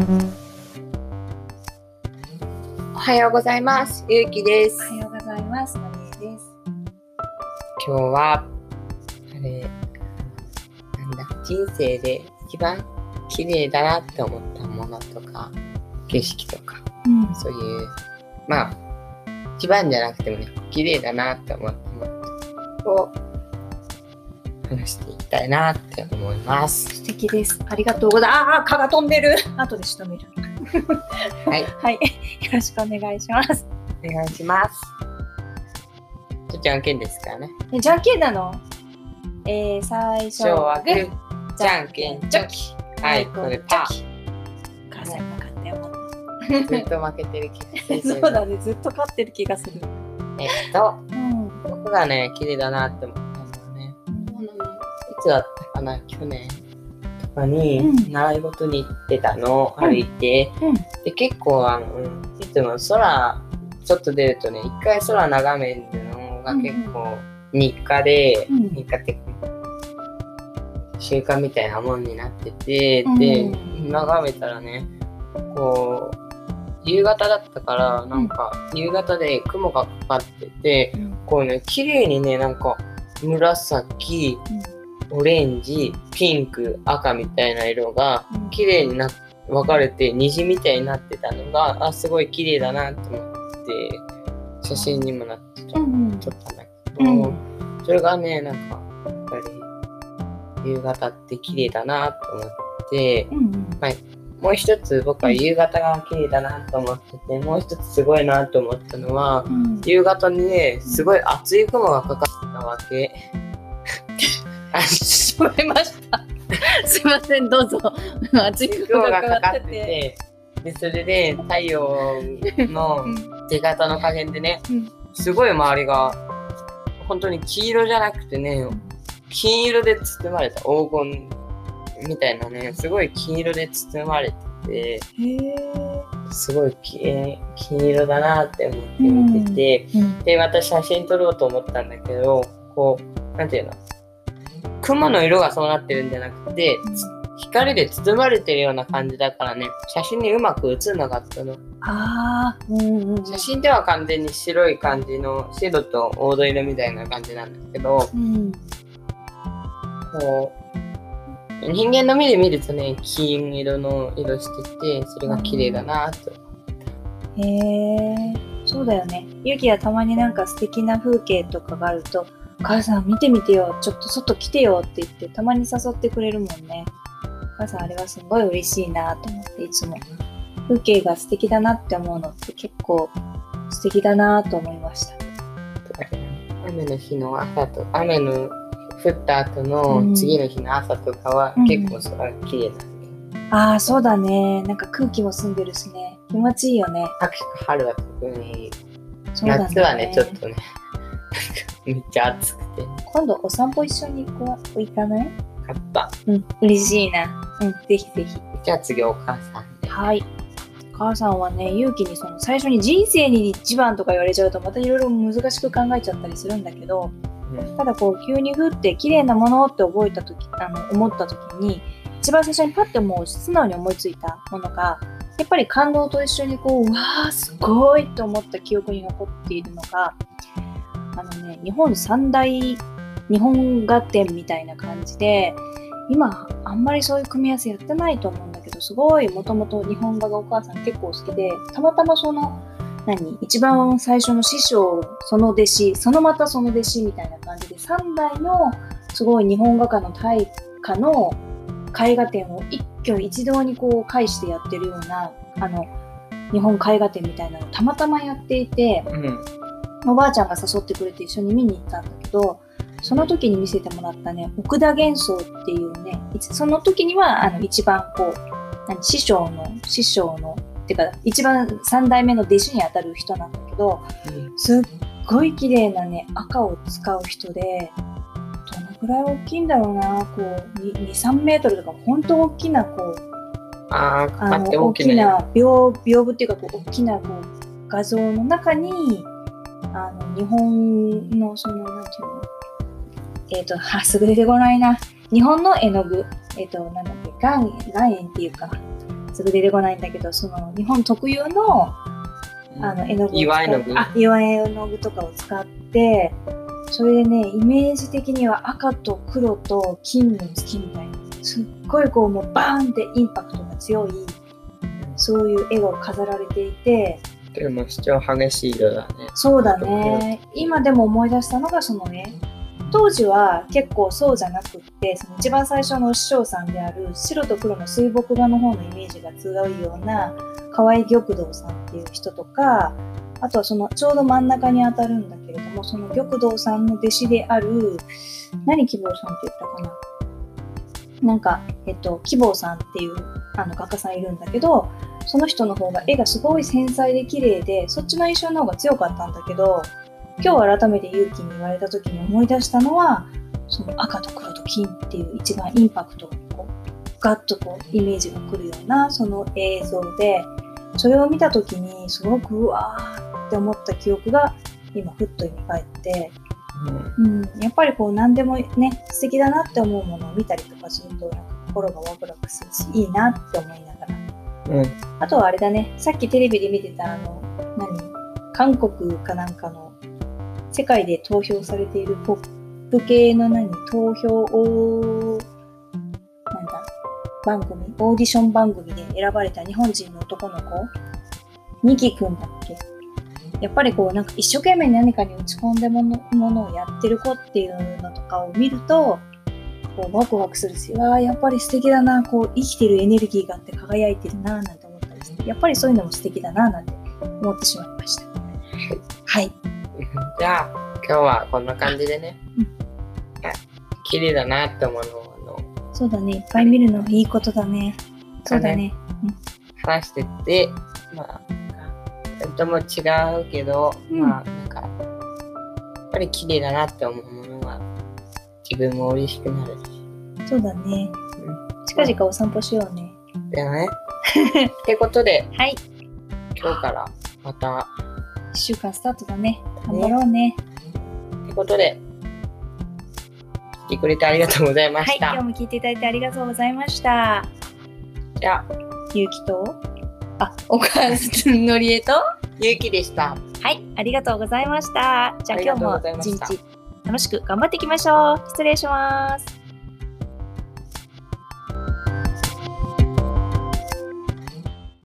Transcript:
おはようございます。ゆうきです。おはようございます。のりえです。今日は、あれ、なんだ、人生で一番綺麗だなって思ったものとか、景色とか、うん。そういう、まあ、一番じゃなくてもね、綺麗だなって思ったものを話していきたいなって思います。素敵です。ありがとうございます。ああ、蚊が飛んでる。後で仕留める。はい、はい。よろしくお願いします。お願いします。じゃんけんですからね。えじゃんけんなの？えー、最初昭和ググー。ー、じゃんけんチョキ。はい、これパー。母さんが勝ったよ。ずっと負けてる気がする。そうだね。ずっと勝ってる気がする。えっと、うん。僕がね、綺麗だなって思ったのはね、いつだったかな、去年。とかにうん。習い事に行ってたの、歩いて、うん。で、結構あの、いつも空、ちょっと出るとね、一回空眺めるのが結構日課で、うん。日課って習慣みたいなもんになってて、うん。で、眺めたらね、こう、夕方だったから、なんか、夕方で雲がかかってて、こうね、綺麗にね、なんか、紫、オレンジ、ピンク、赤みたいな色が、うん綺麗にな分かれて、虹みたいになってたのが、あ、すごい綺麗だなと思って、写真にもなってちょうん。撮ったんだけうど、ん。それがね、なんか、やっぱり、夕方って綺麗だなと思って、うん。もう一つ僕は夕方が綺麗だなと思ってて、もう一つすごいなと思ったのは、うん。夕方にね、すごい厚い雲がかかったわけ。あ聞こえました。すいません、どうぞ。熱い雲雲ががかかってて。て、で、それで太陽のうん出方の加減でね、うんすごい周りが、本当に黄色じゃなくてね、金色で包まれた黄金みたいなね、すごい金色で包まれてて。すごいき金色だなって思って見てて、うん。で、また写真撮ろうと思ったんだけど、こう、なんていうの？雲の色がそうなってるんじゃなくて、つ光で包まれてるような感じだからね、写真にうまく写んなかったの。ああ。うんうん。写真では完全に白い感じの、白と黄土色みたいな感じなんだけど、うん。こう、人間の目で見るとね、金色の色してて、それが綺麗だなと。へえ。そうだよね。ゆきはたまになんか素敵な風景とかがあると、お母さん見てみてよ、ちょっと外来てよって言って、たまに誘ってくれるもんね。お母さんあれはすごい嬉しいなと思って、いつも。風景が素敵だなって思うのって結構素敵だなと思いました。雨の日の朝と、雨の降った後うんの次の日の朝とかはうん結構空が綺麗なんだよ。ああ、そうだね。なんか空気も澄んでるしね。気持ちいいよね。春は特に、ね夏はね、ちょっとね、めっちゃ暑くて、今度お散歩一緒に行こう行かない？買った。うん、嬉しいな。うん、ぜひぜひ。じゃあ次お母さんで。はい。お母さんはね、勇気にその最初に人生に一番とか言われちゃうとまたいろいろ難しく考えちゃったりするんだけど、うんただこう急に降って綺麗なものって覚えた時、あの思った時に、一番最初にパッて思う素直に思いついたものが、やっぱり感動と一緒にこう、うわーすごいと思った記憶に残っているのが、あのね、日本三大日本画展みたいな感じで、今あんまりそういう組み合わせやってないと思うんだけど、すごいもともと日本画がお母さん結構好きで、たまたまその、何一番最初の師匠、その弟子、そのまたその弟子みたいな感じで、3代のすごい日本画家の大家の絵画展を一挙一堂にこう介してやってるような、あの、日本絵画展みたいなのをたまたまやっていて、うん。おばあちゃんが誘ってくれて一緒に見に行ったんだけど、その時に見せてもらったね、奥田幻想っていうね、その時にはあの一番こう、何師匠の、師匠の、てか一番三代目の弟子にあたる人なんだけど、すっごい綺麗なね、赤を使う人で、どのくらい大きいんだろうな、こう、2、3メートルとか、本当大きな、こう、ああ、の大大きな。屏風っていうかこう大きなこう画像の中にあの日本のそのなんていうの？えっ、とはすぐ出てこないな。日本の絵の具。えっ、となんだっけ？岩岩塩っていうかすぐ出てこないんだけど、その日本特有のあの絵の具岩絵の具。あ岩絵の具とかを使ってそれでねイメージ的には赤と黒と金の月みたいなすっごいこうもうバーンってインパクトが強いそういう絵が飾られていてでも主張激しい色だね。そうだね。今でも思い出したのがそのね当時は結構そうじゃなくってその一番最初のお師匠さんである白と黒の水墨画の方のイメージが強いような河合玉堂さんっていう人とかあとはそのちょうど真ん中に当たるんだけれどもその玉堂さんの弟子である何希望さんって言ったかな？なんか、えっと、希望さんっていうあの画家さんいるんだけどその人の方が絵がすごい繊細で綺麗でそっちの印象の方が強かったんだけど今日改めて勇気に言われた時に思い出したのはその赤と黒と金っていう一番インパクトがこうガッとこうイメージがくるようなその映像でそれを見た時にすごくうわーって思った記憶が今ふっと蘇って、うん、やっぱりこう何でもね素敵だなって思うものを見たりとかするとなんか心がワクワクするしいいなって思いながらうん。あとはあれだね、さっきテレビで見てたあの、何？韓国かなんかの世界で投票されているポップ系の何？投票を、なんだ、番組、オーディション番組で選ばれた日本人の男の子、ニキくんだっけ？やっぱりこうなんか一生懸命何かに打ち込んでものものをやってる子っていうのとかを見ると、こうワクワクするし、わあ、やっぱり素敵だな、こう生きてるエネルギーがあって輝いてるな、なんて思ったりして、やっぱりそういうのも素敵だな、なんて思ってしまいました。はい。じゃあ、今日はこんな感じでねうん。はい綺麗だなって思うのそうだね、いっぱい見るのいいことだね。そうだね。話してって、まあ、とも違うけど、うんまあ、なんか、やっぱり綺麗だなって思うものは、自分も嬉しくなるし。そうだね。近々お散歩しようね。だよね。ってことで、はい。今日からまた、一週間スタートだね。頑張ろうね。ってことで、来てくれてありがとうございまはい、した。今日も聞いていただいてありがとうございました。じゃあ、ゆうきと、あ、お母さんのりえと、ゆうきでした。はい、ありがとうございました。じゃあ今日も一日楽しく頑張っていきましょう。失礼します。